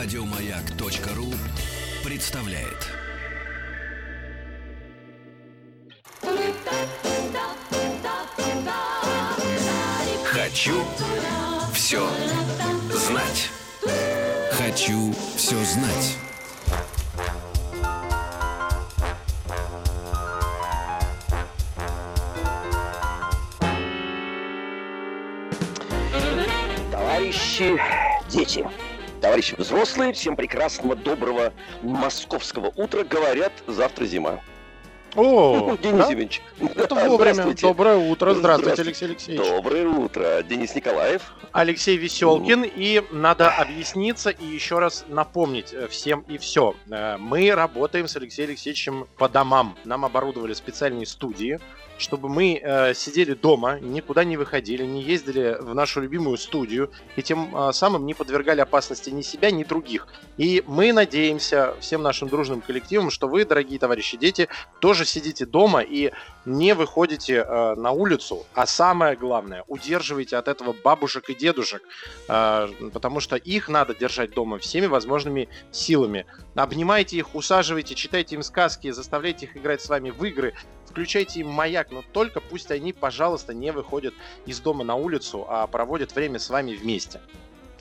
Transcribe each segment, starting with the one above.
Радиомаяк.ру представляет. Хочу все знать. Хочу все знать. Товарищи дети, товарищи взрослые, всем прекрасного, доброго московского утра. Говорят, завтра зима. О, Денис да? Евгеньевич. это Да, вовремя. Доброе утро. Здравствуйте, Здравствуйте. Алексей Алексеевич. Доброе утро. Денис Николаев. Алексей Веселкин. И надо объясниться и еще раз напомнить э, всем и все. Мы работаем с Алексеем Алексеевичем по домам. Нам оборудовали специальные студии, чтобы мы э, сидели дома, никуда не выходили, не ездили в нашу любимую студию и тем э, самым не подвергали опасности ни себя, ни других. И мы надеемся всем нашим дружным коллективам, что вы, дорогие товарищи дети, тоже сидите дома и не выходите э, на улицу, а самое главное, удерживайте от этого бабушек и дедушек, э, потому что их надо держать дома всеми возможными силами. Обнимайте их, усаживайте, читайте им сказки, заставляйте их играть с вами в игры, включайте им маяк, но только пусть они, пожалуйста, не выходят из дома на улицу, а проводят время с вами вместе.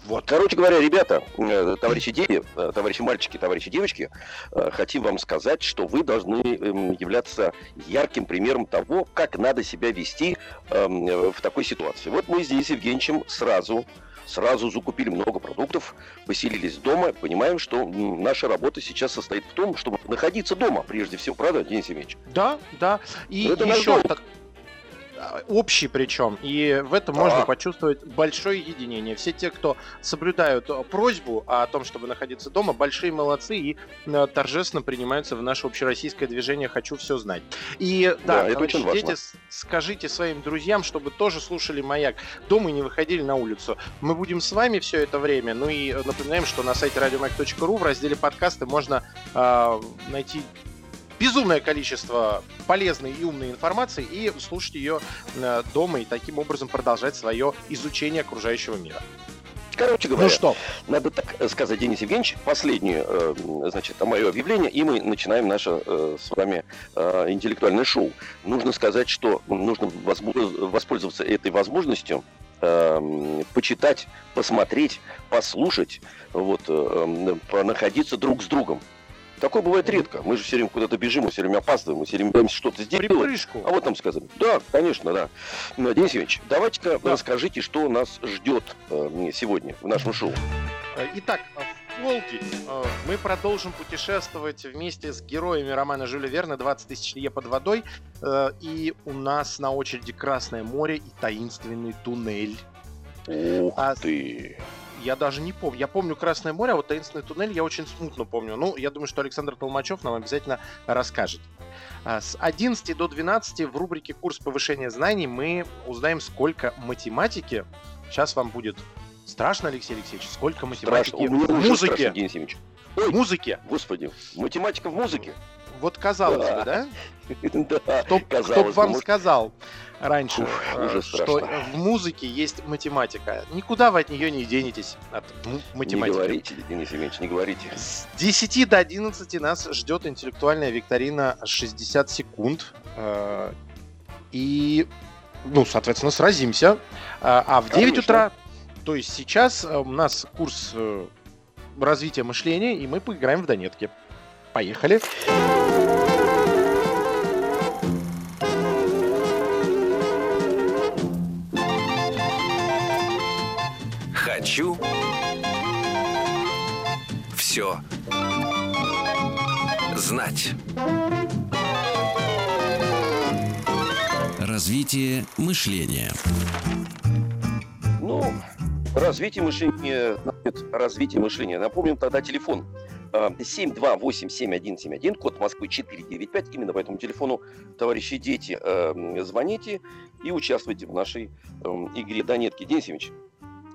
Вот. Короче говоря, ребята, э, товарищи дети, э, товарищи мальчики, товарищи девочки, э, хотим вам сказать, что вы должны эм, являться ярким примером того, как надо себя вести эм, в такой ситуации. Вот мы здесь с Евгеньевичем сразу сразу закупили много продуктов, поселились дома, понимаем, что наша работа сейчас состоит в том, чтобы находиться дома, прежде всего, правда, Денис Евгеньевич? Да, да. И наш еще так- общий причем. И в этом Да. можно почувствовать большое единение. Все те, кто соблюдают э, просьбу о том, чтобы находиться дома, большие молодцы и э, торжественно принимаются в наше общероссийское движение «Хочу все знать». И да, Да, это очень важно. дети, скажите своим друзьям, чтобы тоже слушали «Маяк» дома и не выходили на улицу. Мы будем с вами все это время. Ну и напоминаем, что на сайте radiomag.ru в разделе подкасты можно э, найти безумное количество полезной и умной информации и слушать ее э, дома и таким образом продолжать свое изучение окружающего мира. Короче говоря, Ну что, Надо так сказать, Денис Евгеньевич, последнее, э, значит, мое объявление, и мы начинаем наше э, с вами э, интеллектуальное шоу. Нужно сказать, что нужно воспользоваться этой возможностью, э, почитать, посмотреть, послушать, вот, э, э, находиться друг с другом. Такое бывает редко. Мы же все время куда-то бежим, мы все время опаздываем, мы все время пытаемся что-то сделать. припрыжку. А вот нам сказали. Да, конечно, да. Денис Евгеньевич, давайте-ка Да. расскажите, что нас ждет э, сегодня в нашем шоу. Итак, э, в полдень э, мы продолжим путешествовать вместе с героями романа Жюля Верна «20 тысяч лье под водой». И у нас на очереди Красное море и таинственный туннель. Ух А- ты. Я даже не помню. Я помню Красное море, а вот таинственный туннель я очень смутно помню. Ну, я думаю, что Александр Толмачев нам обязательно расскажет. А, С 11 до 12 в рубрике «Курс повышения знаний» мы узнаем, сколько математики. Сейчас вам будет страшно, Алексей Алексеевич, сколько математики Страшно. В музыке. страшно, Евгеньевич. В Ой. музыке. Господи, математика в музыке? Вот казалось бы, да? Да, Кто, бы, вам может, сказал раньше, Ух, э, что в музыке есть математика. Никуда вы от нее не денетесь, от м- Не математики. говорите, Денис Евгеньевич, не говорите. С 10 до 11 нас ждет интеллектуальная викторина 60 секунд. э, И, ну, соответственно, сразимся. А а в 9 Конечно. утра, то есть сейчас э, у нас курс развития мышления, и мы поиграем в Донетки. Поехали. Хочу все знать. Развитие мышления. Ну, развитие мышления, значит, развитие мышления. Напомним тогда телефон. А, 7287171, код Москвы 495. Именно по этому телефону, товарищи дети, э, звоните и участвуйте в нашей э, игре Донетки. Денис Евгеньевич,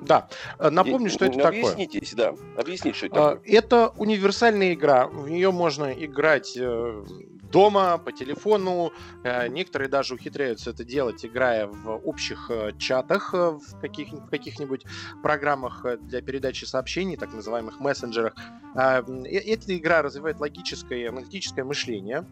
Да, э, напомню, что это такое. Объяснитесь, да. Объясните, что это А, такое. Это универсальная игра. В нее можно играть э, дома, по телефону. Э, некоторые даже ухитряются это делать, играя в общих э, чатах э, в, каких, в каких-нибудь программах для передачи сообщений, так называемых мессенджерах. Эта игра развивает логическое и аналитическое мышление,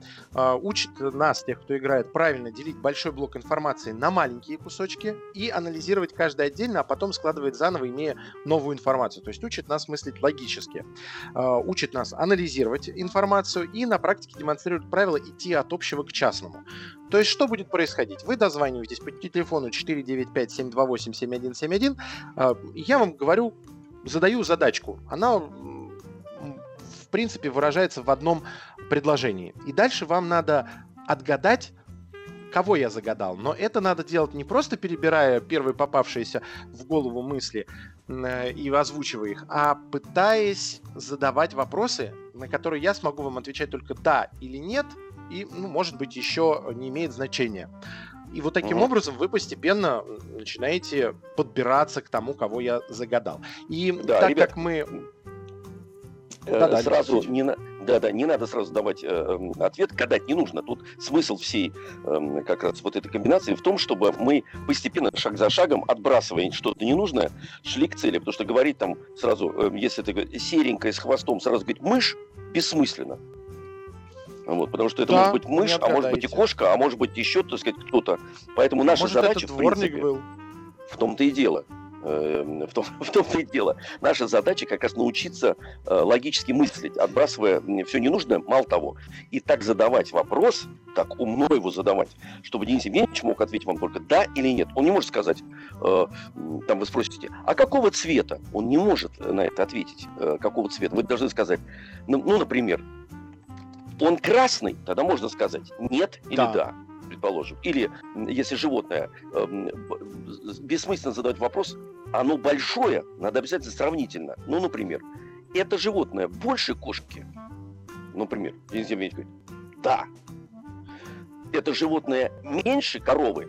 учит нас, тех, кто играет, правильно делить большой блок информации на маленькие кусочки и анализировать каждый отдельно, а потом складывать заново, имея новую информацию. То есть учит нас мыслить логически, учит нас анализировать информацию и на практике демонстрирует правила идти от общего к частному. То есть что будет происходить? Вы дозваниваетесь по телефону 495-728-7171, я вам говорю, задаю задачку. Она в принципе, выражается в одном предложении. И дальше вам надо отгадать, кого я загадал. Но это надо делать не просто перебирая первые попавшиеся в голову мысли э, и озвучивая их, а пытаясь задавать вопросы, на которые я смогу вам отвечать только да или нет, и, ну, может быть, еще не имеет значения. И вот таким mm-hmm. образом вы постепенно начинаете подбираться к тому, кого я загадал. И да, так ребят, как мы да, да, сразу не, на, да, да, не надо сразу давать э, ответ, гадать не нужно. Тут смысл всей э, как раз вот этой комбинации в том, чтобы мы постепенно, шаг за шагом, отбрасывая что-то ненужное, шли к цели. Потому что говорить там сразу, э, если это серенькая с хвостом, сразу говорить мышь, бессмысленно. Вот, потому что это да, может быть мышь, а может быть и кошка, а может быть еще, так сказать, кто-то. Поэтому наша может, задача, в принципе, был. в том-то и дело. Эм, в том, в том-то и дело. Наша задача как раз научиться э, логически мыслить, отбрасывая все ненужное, мало того, и так задавать вопрос, так умно его задавать, чтобы Денис Евгеньевич мог ответить вам только да или нет. Он не может сказать, э, там вы спросите, а какого цвета? Он не может на это ответить, э, какого цвета. Вы должны сказать, ну, ну например, он красный, тогда можно сказать нет или да. да предположим. Или, если животное, эм, бессмысленно задавать вопрос, оно большое, надо обязательно сравнительно. Ну, например, это животное больше кошки? Например, Денис Евгеньевич говорит, да. Это животное меньше коровы?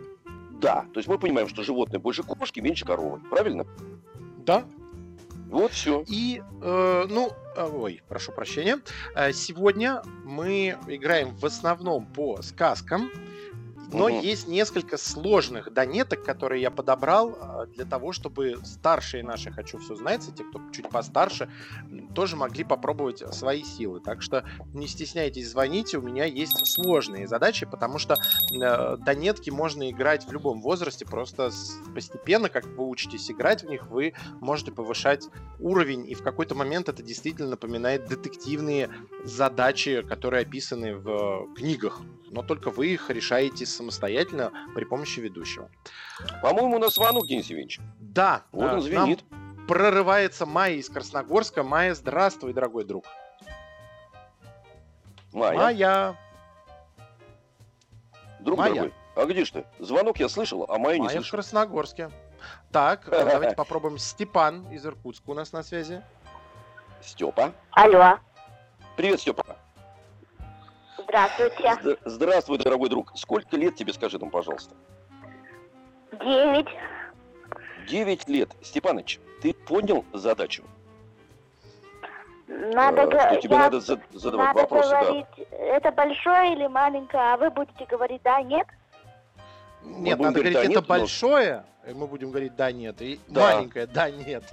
Да. То есть мы понимаем, что животное больше кошки, меньше коровы. Правильно? Да. Вот все. И, э, ну, э, ой, прошу прощения. Э, сегодня мы играем в основном по сказкам. Но угу. есть несколько сложных донеток, которые я подобрал а, для того, чтобы старшие наши «Хочу все знать», те, кто чуть постарше, тоже могли попробовать свои силы. Так что не стесняйтесь, звоните, у меня есть сложные задачи, потому что э, донетки можно играть в любом возрасте, просто постепенно, как вы учитесь играть в них, вы можете повышать уровень, и в какой-то момент это действительно напоминает детективные задачи, которые описаны в книгах но только вы их решаете самостоятельно при помощи ведущего. По-моему, у нас звонок, Денис Евгеньевич. Да. Вот он звенит. Нам прорывается Майя из Красногорска. Майя, здравствуй, дорогой друг. Майя. Майя. Друг Майя. дорогой, а где ж ты? Звонок я слышал, а Майю не слышал. Майя в Красногорске. Так, давайте попробуем. Степан из Иркутска у нас на связи. Степа. Алло. Привет, Степа. Здравствуйте. Здравствуй, дорогой друг. Сколько лет тебе, скажи нам, пожалуйста? Девять. Девять лет. Степаныч, ты понял задачу? Надо, а, что тебе надо задавать надо вопросы, говорить, да. это большое или маленькое, а вы будете говорить да, нет? Нет, надо говорить, да, это нет, большое, но... мы будем говорить да, нет, и да. маленькое, да, нет.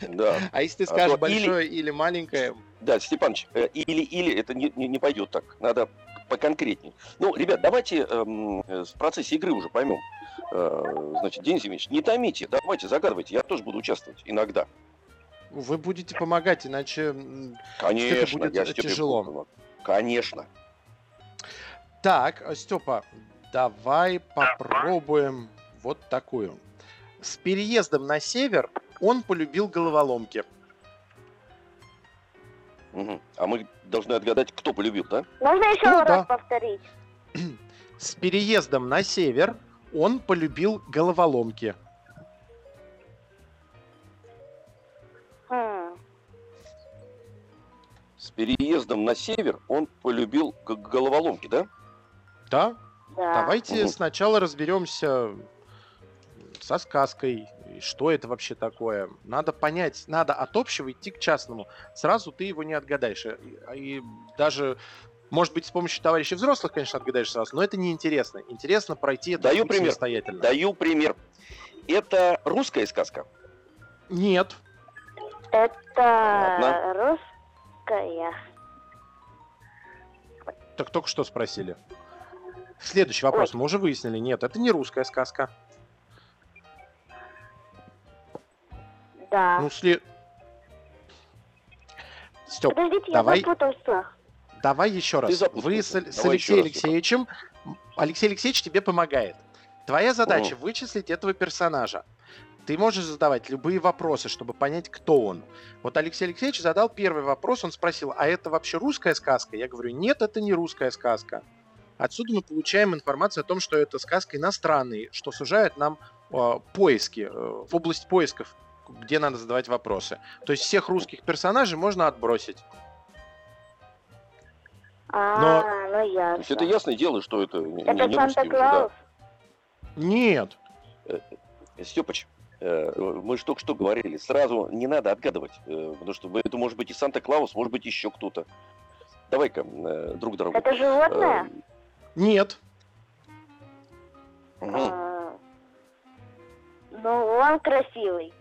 Да. А если ты а скажешь а большое или... или маленькое, да, Степанович, э, или, или это не, не, не пойдет так. Надо поконкретнее. Ну, ребят, давайте эм, в процессе игры уже поймем. Э, значит, Денис Евгеньевич, не томите, давайте, загадывайте. Я тоже буду участвовать иногда. Вы будете помогать, иначе Конечно, это будет я тяжело. Буду. Конечно. Так, Степа, давай попробуем вот такую. С переездом на север он полюбил головоломки. Угу. А мы должны отгадать, кто полюбил, да? Можно еще ну, раз да. повторить? С переездом на север он полюбил головоломки. Хм. С переездом на север он полюбил головоломки, да? Да. да. Давайте угу. сначала разберемся со сказкой, что это вообще такое. Надо понять, надо от общего идти к частному. Сразу ты его не отгадаешь. И, и даже Может быть, с помощью товарищей взрослых, конечно, отгадаешь сразу, но это неинтересно. Интересно пройти это Даю пример. самостоятельно. Даю пример. Это русская сказка. Нет. Это Ладно. русская. Так только что спросили. Следующий вопрос. Мы уже выяснили. Нет, это не русская сказка. Да. Ну, след... Степ, Подождите, давай. я запутался. давай еще раз. Вы с, с Алексеем. Алексеевичем... Алексей Алексеевич тебе помогает. Твоя задача вычислить этого персонажа. Ты можешь задавать любые вопросы, чтобы понять, кто он. Вот Алексей Алексеевич задал первый вопрос, он спросил, а это вообще русская сказка? Я говорю, нет, это не русская сказка. Отсюда мы получаем информацию о том, что это сказка иностранная, что сужает нам э, поиски, э, в область поисков, где надо задавать вопросы. То есть всех русских персонажей можно отбросить. А, Но- ну То ясно. есть это ясное дело, что это не, Это не русский уже, да. Санта-Клаус? Нет. Степыч, э, мы же только что говорили, сразу не надо отгадывать, э, потому что это может быть и Санта-Клаус, может быть еще кто-то. Давай-ка, э, друг дорогой. Это животное? Нет. Мгм. А, Ну, он красивый.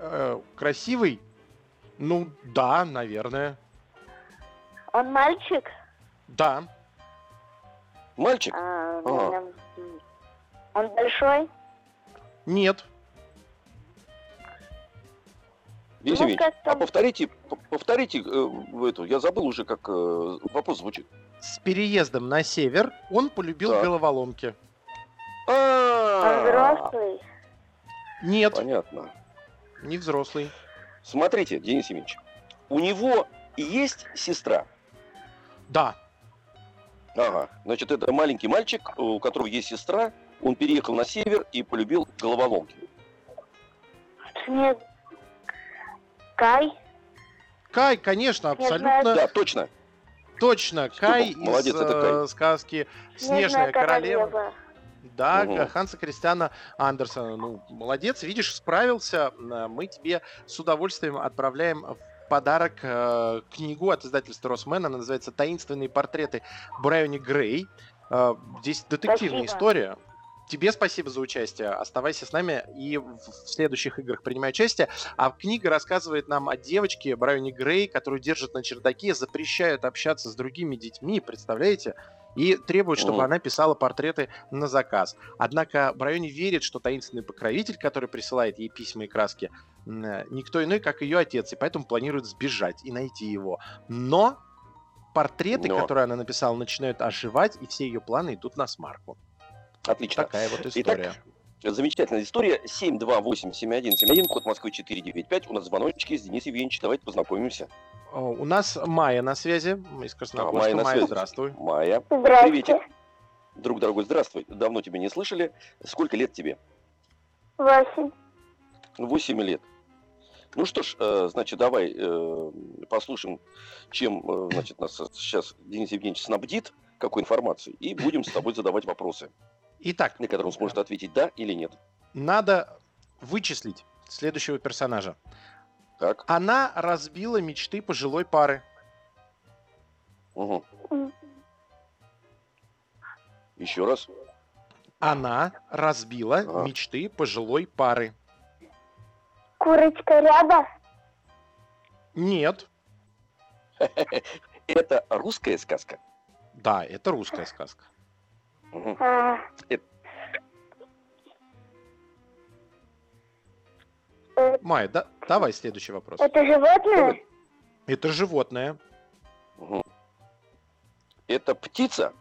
Э, красивый? Ну, да, наверное. Он мальчик? Да. Мальчик? А, м. Он большой? Нет. Денис Евгеньевич, как-то- а повторите, повторите э, в эту, я забыл уже, как э, вопрос звучит. С переездом на север он полюбил Так. головоломки. Он А, взрослый? Нет, Понятно. Не взрослый. Смотрите, Денис Евгеньевич, у него есть сестра. Да. Ага. Значит, это маленький мальчик, у которого есть сестра. Он переехал на север и полюбил головоломки. Снег... Кай? Кай, конечно, абсолютно Да, точно. точно. Кай молодец, из это э, Кай. сказки «Снежная королева». Да, Мгм. Ханса Кристиана Андерсона. Ну, молодец, видишь, справился. Э, Мы тебе с удовольствием отправляем в подарок э, книгу от издательства Росмен. Она называется «Таинственные портреты Брайони Грей». Э, Здесь детективная Спасибо. история. Тебе спасибо за участие. Оставайся с нами и в следующих играх принимай участие. А книга рассказывает нам о девочке Брайони Грей, которую держат на чердаке, запрещают общаться с другими детьми, представляете? И требуют, чтобы она писала портреты на заказ. Однако Брайони верит, что таинственный покровитель, который присылает ей письма и краски, э, никто иной, как ее отец, и поэтому планирует сбежать и найти его. Но портреты, Но. которые она написала, начинают оживать, и все ее планы идут на смарку. Отлично. Такая вот Итак, история. Замечательная история. 728-7171, код Москвы 495. У нас звоночки с Денис Евгеньевич. Давайте познакомимся. О, У нас Майя на связи из Красногорска. Майя на Майя, связи. здравствуй. Майя, Здравствуйте. приветик. Друг дорогой, здравствуй. Давно тебя не слышали. Сколько лет тебе? Восемь. 8 лет. Ну что ж, э, значит, давай э, послушаем, чем, э, значит, нас сейчас Денис Евгеньевич снабдит, какой информацией, и будем с тобой задавать вопросы, Итак, на которые он сможет ответить да или нет. надо вычислить следующего персонажа. Так, Она разбила мечты пожилой пары. угу. Еще раз. Она разбила А. мечты пожилой пары. Курочка ряба? Нет. Это русская сказка. Да, это русская сказка. Мгм. А, Майя, да, давай следующий вопрос. это животное? Это животное. Это птица.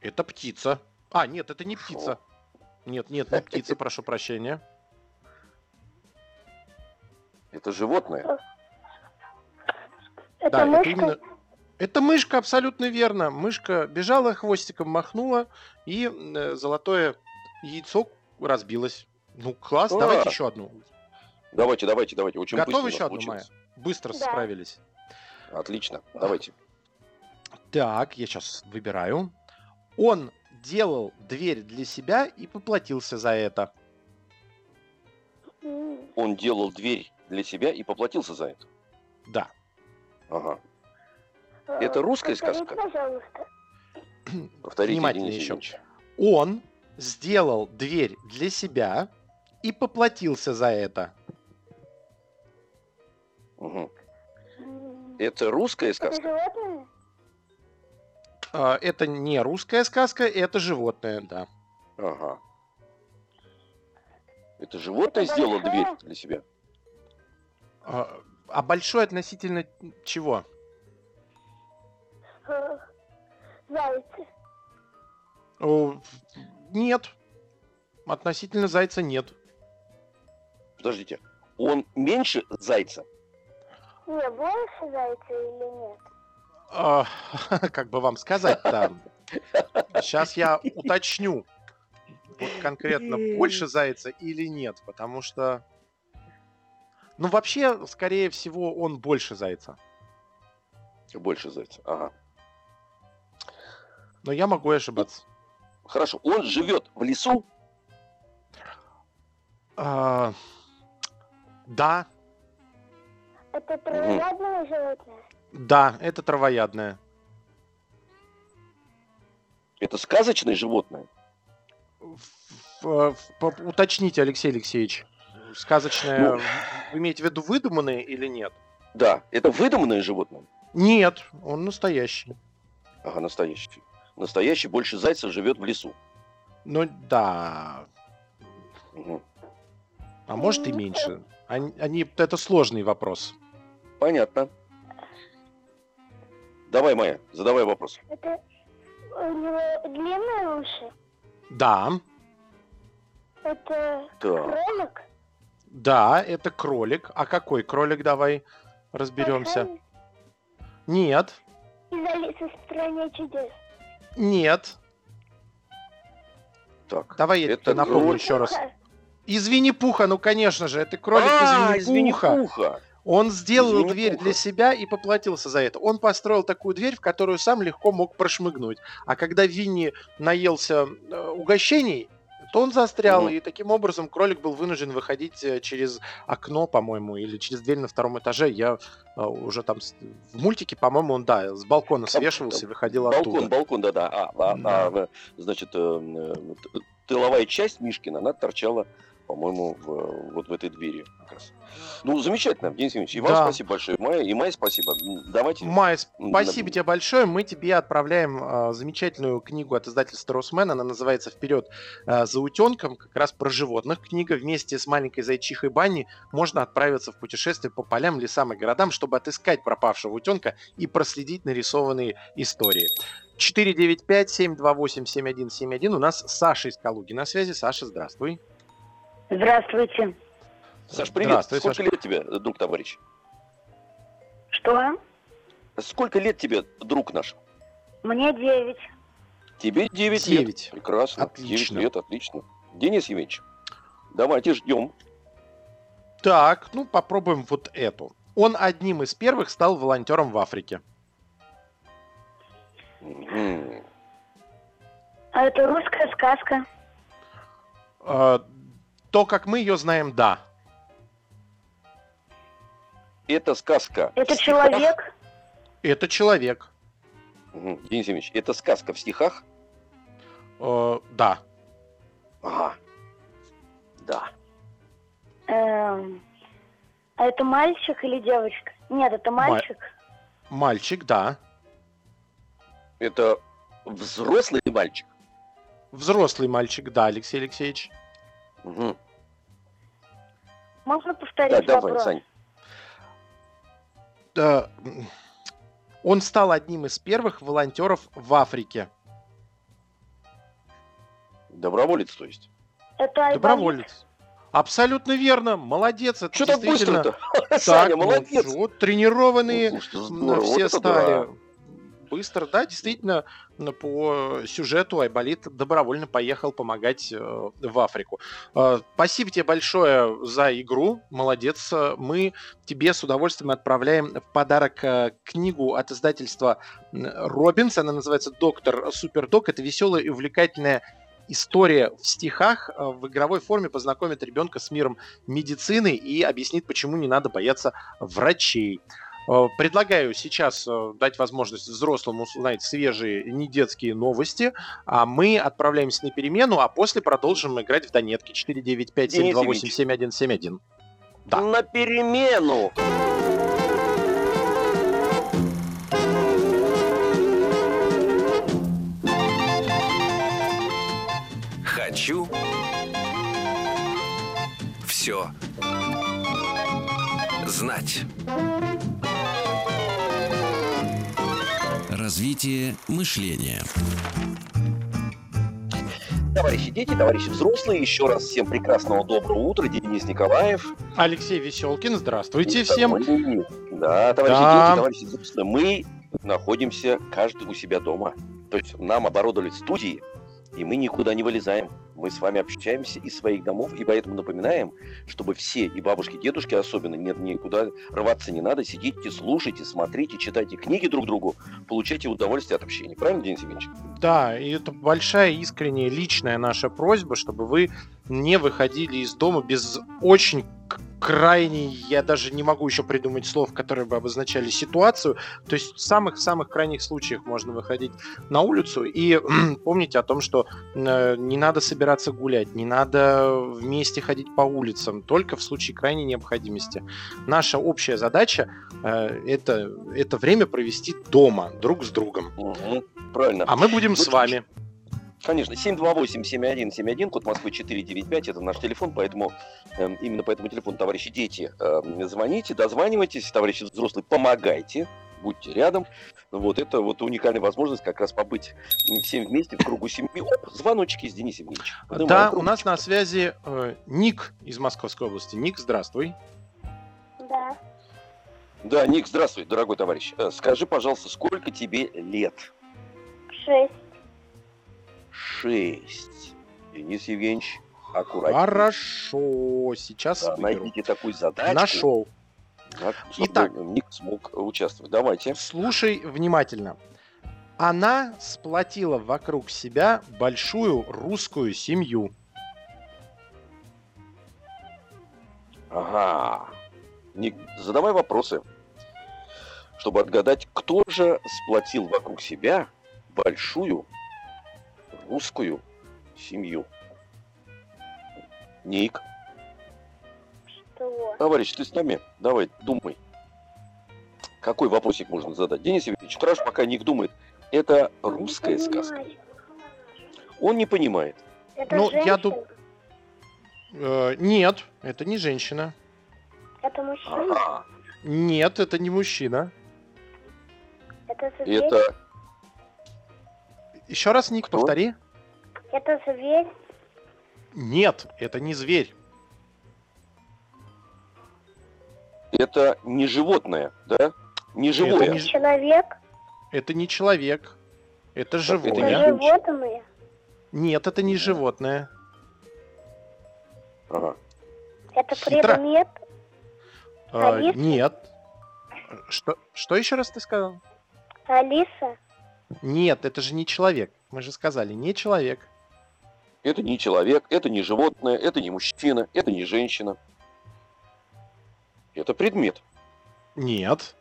Это птица. А, нет, это не птица. Нет, нет, не птица, прошу прощения. Это животное. Это да, мышка? это именно... Это мышка, абсолютно верно. Мышка бежала, хвостиком махнула, и э, золотое яйцо разбилось. Ну, класс, А. давайте еще одну. Давайте, давайте, давайте. Очень Готовы быстро еще одну, Майя? Быстро Да. справились. Отлично. Давайте. Так, я сейчас выбираю. Он делал дверь для себя и поплатился за это. Он делал дверь для себя и поплатился за это. Да. Ага. Это русская повторите, сказка? пожалуйста. Повторите, Внимательнее Денис еще. Он сделал дверь для себя и поплатился за это. М, Это русская Это сказка? животное? А, Это не русская сказка, это животное, да. Ага. Это животное Это сделало большое? дверь для себя? А а большой относительно чего? Зайцы. О, Нет. Относительно зайца нет. Подождите. Он меньше зайца? Не, больше зайца или нет? А, Как бы вам сказать-то? Сейчас я уточню. Вот конкретно больше зайца или нет, потому что... Ну, вообще, скорее всего, он больше зайца. Больше зайца. Ага. Но я могу и ошибаться. Хорошо. Он живет в лесу? А, Да, Это травоядное животное? да, это травоядное. Это сказочное животное? В- в- по- Уточните, Алексей Алексеевич. Сказочное, Ну. вы имеете в виду выдуманное или нет? Да. Это выдуманное животное? Нет, он настоящий. Ага, настоящий. Настоящий больше зайца живет в лесу. Ну да, а может и меньше. Они, они- это сложный вопрос. Понятно. Давай, Майя, задавай вопрос. Это у него длинные уши? Да, Это Так. кролик? да, это кролик. А какой кролик? Давай разберемся. Нет, Из Алисы в стране чудес. Нет. Так. Давай я Это тебе напомню кролик? еще раз. Пуха? Из Винни-Пуха, ну конечно же, это кролик А, из Винни-Пуха. Он сделал Из дверь для себя и поплатился за это. Он построил такую дверь, в которую сам легко мог прошмыгнуть. А когда Винни наелся э, угощений, то он застрял, Мгм. и таким образом кролик был вынужден выходить э, через окно, по-моему, или через дверь на втором этаже. Я э, уже там в мультике, по-моему, он да с балкона свешивался там и выходил Балкон, оттуда. балкон, да-да. А, а- Да. а, значит, э, тыловая часть Мишкина, она торчала, по-моему, в- вот в этой двери. как раз. Ну, замечательно, Денис Евгеньевич. И вам Да. спасибо большое. Майя, и Майя спасибо. Давайте. Май, М, спасибо да. тебе большое. Мы тебе отправляем а, замечательную книгу от издательства Росмен. Она называется «Вперед а, за утенком». Как раз про животных. Книга вместе с маленькой зайчихой Банни. Можно отправиться в путешествие по полям, лесам и городам, чтобы отыскать пропавшего утенка и проследить нарисованные истории. 495-728-7171. У нас Саша из Калуги на связи. Саша, здравствуй. Здравствуйте. Саш, привет. Здравствуй, Сколько Саш. лет тебе, друг товарищ? Что? Сколько лет тебе, друг наш? Мне 9. Тебе 9 лет. Девять. Прекрасно. Отлично. 9 лет, отлично. Денис Евгеньевич, давайте ждем. Так, ну попробуем вот эту. Он одним из первых стал волонтером в Африке. А это русская сказка. А, То, как мы ее знаем, да. Это сказка. Это стихах? человек. Это человек. Мгм. Денис Евгеньевич, это сказка в стихах? Э, да. Ага. Да. Эм, а это мальчик или девочка? Нет, это Ма- мальчик. Мальчик, да. Это взрослый мальчик. Взрослый мальчик, да, Алексей Алексеевич. Мгм. Можно повторить Да, давай, вопрос? Сань. Э, м, Он стал одним из первых волонтеров в Африке. Доброволец, то есть. Это айболит? Доброволец. Абсолютно верно. Молодец. Это Что так быстро-то? Саня, ну, молодец. вот тренированные Ну, здорово, вот все это стали да. Быстро. Да, действительно, по сюжету Айболит добровольно поехал помогать э, в Африку. Э, Спасибо тебе большое за игру. Молодец. Мы тебе с удовольствием отправляем в подарок э, книгу от издательства Робинс. Она называется «Доктор Супердок». Это веселая и увлекательная история в стихах в игровой форме познакомит ребенка с миром медицины и объяснит, почему не надо бояться врачей. Э, Предлагаю сейчас э, дать возможность взрослым узнать свежие не детские новости, а мы отправляемся на перемену, а после продолжим играть в Донетки 495-728-7171. Да. На перемену! Хочу все знать. Развитие мышления. Товарищи дети, товарищи взрослые, еще раз всем прекрасного доброго утра. Денис Николаев. Алексей Веселкин, здравствуйте всем. Мы- Да, товарищи Да. дети, товарищи взрослые, мы находимся каждый у себя дома. То есть нам оборудовали студии, и мы никуда не вылезаем. Мы с вами общаемся из своих домов, и поэтому напоминаем, чтобы все, и бабушки, и дедушки особенно, нет, никуда рваться не надо, сидите, слушайте, смотрите, читайте книги друг другу, получайте удовольствие от общения. Правильно, Денис Евгеньевич? Да, и это большая, искренняя, личная наша просьба, чтобы вы не выходили из дома без очень к- крайней, я даже не могу еще придумать слов, которые бы обозначали ситуацию. То есть в самых-самых крайних случаях можно выходить на улицу и помните о том, что э, не надо собираться гулять, не надо вместе ходить по улицам, только в случае крайней необходимости. Наша общая задача э, это, это время провести дома, друг с другом. Мгм, Правильно. А мы будем с Ну, вами. Конечно, 728-7171, код Москвы 495, это наш телефон, поэтому эм, именно по этому телефону, товарищи дети, эм, звоните, дозванивайтесь, товарищи взрослые, помогайте, будьте рядом. Вот это вот уникальная возможность как раз побыть всем вместе в кругу семьи. Оп, звоночки с Денисом Евгеньевичем. Да, Поднимаем у нас на связи э, Ник из Московской области. Ник, здравствуй. Да. Да, Ник, здравствуй, дорогой товарищ. Э, Скажи, пожалуйста, сколько тебе лет? Шесть. Шесть. Денис Евгеньевич, аккуратнее. Хорошо, сейчас Да, выберу. найдите такую задачку. Нашел. Так, Итак. Ник смог участвовать. Давайте. Слушай внимательно. Она сплотила вокруг себя большую русскую семью. Ага. Ник, задавай вопросы, чтобы отгадать, кто же сплотил вокруг себя большую русскую семью. Ник, Что? товарищ, ты с нами? Давай, думай. Какой вопросик можно задать? Денис Евгеньевич, хорошо, пока Ник думает. Это русская сказка. Он не понимает. Это Ну, я женщина? дум- Э, нет, это не женщина. Это мужчина? Ага. Нет, это не мужчина. Это? Это Еще раз, Ник, Кто? повтори. Это зверь? Нет, это не зверь. это не животное, да? Не живое. не ж- Человек? Это не человек. Это это живое. не Это животные? Нет, это не животное. Ага. Это Хитро. предмет? А, Алиса? нет. Что, что еще раз ты сказал? Алиса? Нет, это же не человек. Мы же сказали, не человек. Это не человек, это не животное, это не мужчина, это не женщина. Это предмет. Нет,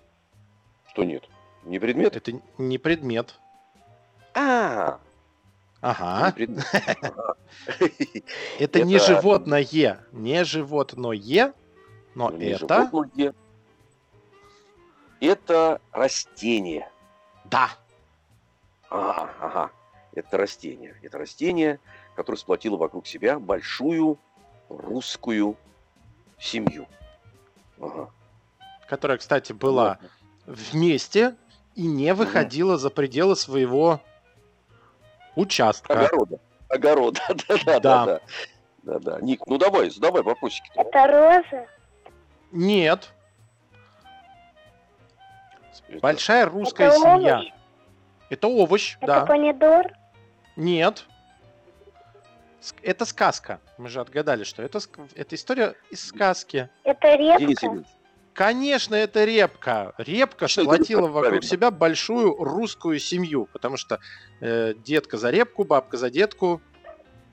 Что нет? Не предмет? это не предмет. А, Ага. Это, не животное. Не животное, но Ну, это... Это растение. Да. Ага, ага. Это растение. Это растение, которое сплотило вокруг себя большую русскую семью. Ага. Которая, кстати, была вместе и не выходила за пределы своего участка. Огорода. Огорода. Да, да, Да. да. Да, да. Ник, ну давай, задавай вопросики. Это роза? Нет. Это- Большая русская это семья. овощ? Это овощ, Это да. помидор? Нет. Это сказка. Мы же отгадали, что это, ск- это история из сказки. Это репка? Конечно, это репка. Репка это сплотила вокруг Правильно. себя большую русскую семью, потому что э, детка за репку, бабка за детку.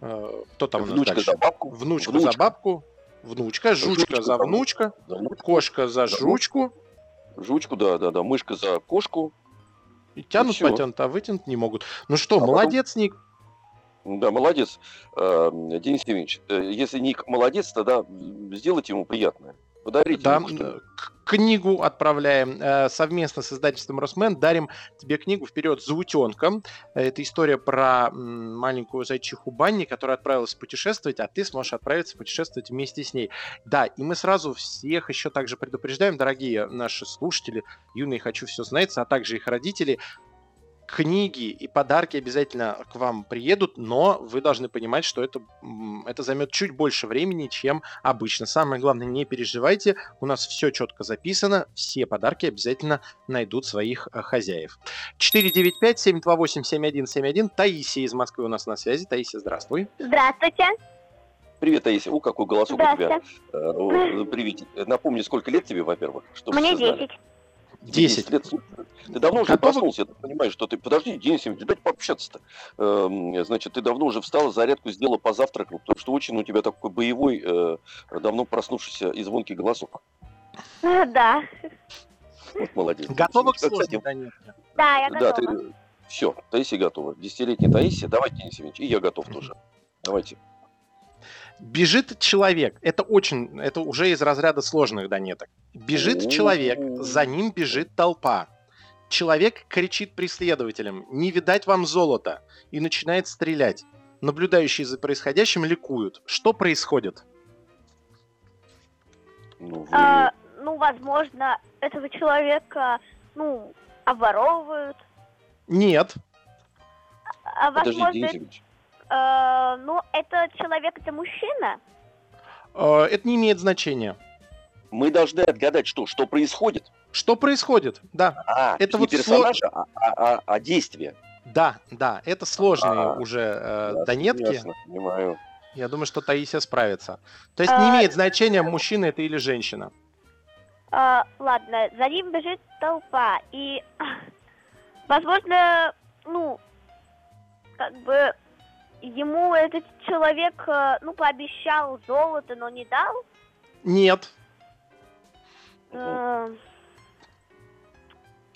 э, кто там у нас внучка дальше? за бабку. Внучка, внучка. за бабку. Внучка, жучка Жучка за за внучка. За внучку. Кошка за За жучку. Жучку, да, да, да. Мышка за кошку. И тянут, всё. потянут, а вытянуть не могут. Ну что, А потом- молодец, Ник. Да, молодец, э, Денис Евгеньевич. Э, Если Ник молодец, тогда сделайте ему приятное. Подарите Да, ему что-нибудь. Книгу отправляем э, совместно с издательством Росмен. Дарим тебе книгу «Вперед за утенком». Это история про маленькую зайчиху Банни, которая отправилась путешествовать, а ты сможешь отправиться путешествовать вместе с ней. Да, и мы сразу всех еще также предупреждаем, дорогие наши слушатели, юные «Хочу все знается», а также их родители, книги и подарки обязательно к вам приедут, но вы должны понимать, что это, это займет чуть больше времени, чем обычно. Самое главное, не переживайте, у нас все четко записано, все подарки обязательно найдут своих э, хозяев. 495-728-7171, Таисия из Москвы у нас на связи. Таисия, здравствуй. Здравствуйте. Привет, Таисия. О, какой голосок у тебя. Э, Привет. Напомни, сколько лет тебе, во-первых? чтобы Мне все знали. 10. 10. лет. Ты давно уже Готовы? проснулся, я так понимаю, что ты... Подожди, Денис Евгеньевич, дайте пообщаться-то. Эм, Значит, ты давно уже встала, зарядку сделала, позавтракал, потому что очень у тебя такой боевой, э, давно проснувшийся и звонкий голосок. Э, Да. Вот молодец. Готова к сложной? Да, я Да, готова. ты... Все, Таисия готова. Десятилетняя Таисия. Давайте, Денис Евгеньевич, и я готов тоже. Давайте. Бежит человек. Это очень, это уже из разряда сложных донеток. Бежит человек, за ним бежит толпа. Человек кричит преследователям, не видать вам золота, и начинает стрелять. Наблюдающие за происходящим ликуют. Что происходит? Ну, вы... А, ну, возможно, этого человека, ну, обворовывают. Нет. А Подожди, возможно, Евгеньевич. Э, ну, этот человек это мужчина. Э, Это не имеет значения. Мы должны отгадать, что, что происходит. Что происходит? Да, А, Это не вот персонажа, а, а, а- а действие. да, да. Это сложные А, уже э, Ясно, донетки. ясно, понимаю. Я думаю, что Таисия справится. То есть не А, имеет значения, мужчина это или женщина. А, ладно, за ним бежит толпа. И, возможно, ну, как бы ему этот человек, э, ну, пообещал золото, но не дал. Нет. Э,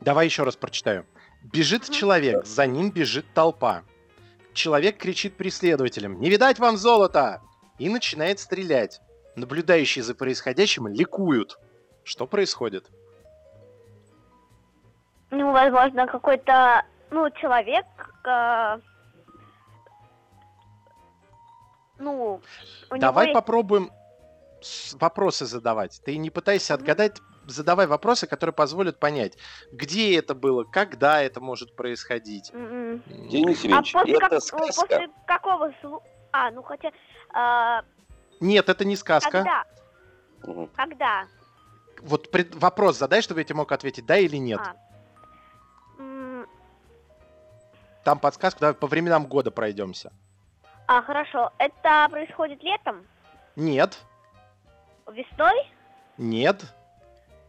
Давай еще раз прочитаю. Бежит человек, за ним бежит толпа. Человек кричит преследователям «Не видать вам золота!» и начинает стрелять. Наблюдающие за происходящим ликуют. Что происходит? ну, возможно, какой-то, ну, человек, э, ну, у Давай него попробуем вопросы задавать. Ты не пытайся отгадать, задавай вопросы, которые позволят понять, где это было, когда это может происходить. М-м. Денис А Евгеньевич, после, это как- сказка. после какого слу... А, ну хотя... а, Нет, это не сказка. когда? Когда? Вот пред- вопрос задай, чтобы я тебе мог ответить, да или нет. А. Там подсказка, давай по временам года пройдемся. А, хорошо. Это происходит летом? Нет, Весной? нет,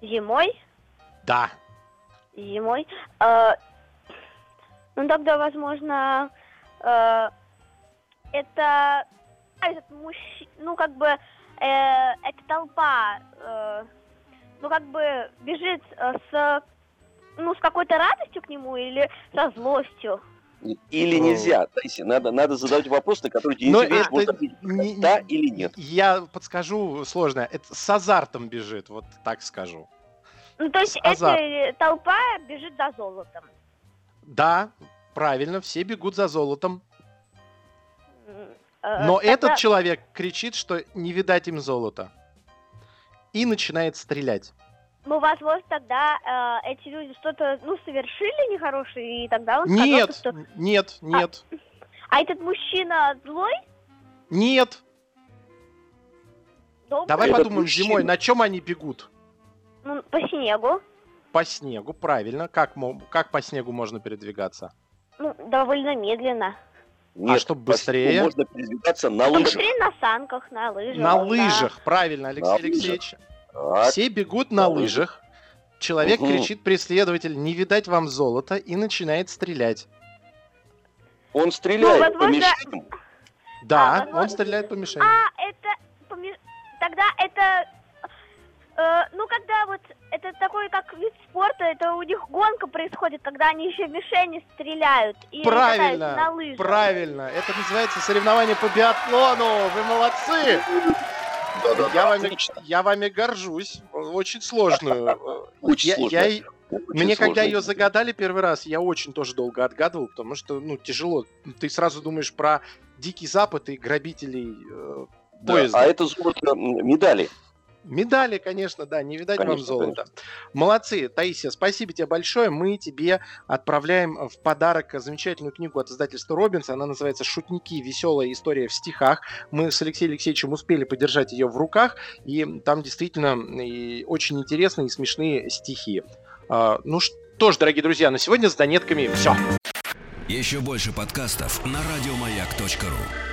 Зимой? да. Зимой? А, ну, тогда, возможно, э, это... Этот мужчина... Ну, как бы... э, эта толпа... э, ну, как бы бежит э, с... Ну, с какой-то радостью к нему или со злостью? Или Ну. нельзя, Таисия, надо, надо задавать вопросы, на которые Денис Но Евгеньевич это может ответить, не- да или нет. Я подскажу сложно. Это с азартом бежит, вот так скажу. Ну, то есть азарт. эта толпа бежит за золотом. Да, правильно, все бегут за золотом. Э, Но тогда- этот человек кричит, что не видать им золота. И начинает стрелять. Ну, возможно, тогда э, эти люди что-то, ну, совершили нехорошее, и тогда он сказал, Нет, что... нет, нет, А этот мужчина злой? нет. Добрый? Давай Этот подумаем мужчина. зимой, на чем они бегут? Ну, по снегу. По снегу, правильно. Как, как по снегу можно передвигаться? Ну, довольно медленно. Нет, чтоб по снегу быстрее? Можно передвигаться на лыжах. быстрее на санках, на лыжах. На да. лыжах, правильно, Алексей На лыжах. Так, Все бегут на На лыжах. Человек Мгм. кричит преследователь, не видать вам золота, и начинает стрелять. Он стреляет по возможно- мишеням. Да, возможно- он стреляет по мишени. А, это... Тогда это... Э, ну, когда вот это такой, как вид спорта, это у них гонка происходит, когда они еще в мишени стреляют и Правильно, на лыжах. правильно. Это называется соревнование по биатлону. Вы молодцы! Да-да-да, Я вами, отлично. я вами горжусь. Очень сложную. Очень Я- сложно. я Очень Мне когда ее загадали первый раз, я очень тоже долго отгадывал, потому что, ну, тяжело. Ты сразу думаешь про Дикий Запад и грабителей э, Да, поезда. А это золото медали. Медали, конечно, да, не видать вам Конечно, золота. Молодцы, Таисия, спасибо тебе большое. Мы тебе отправляем в подарок замечательную книгу от издательства Робинс. Она называется «Шутники. Веселая история в стихах». Мы с Алексеем Алексеевичем успели подержать ее в руках, и там действительно и очень интересные и смешные стихи. А, Ну что ж, дорогие друзья, на сегодня с Донетками все. Еще больше подкастов на радиомаяк.ру.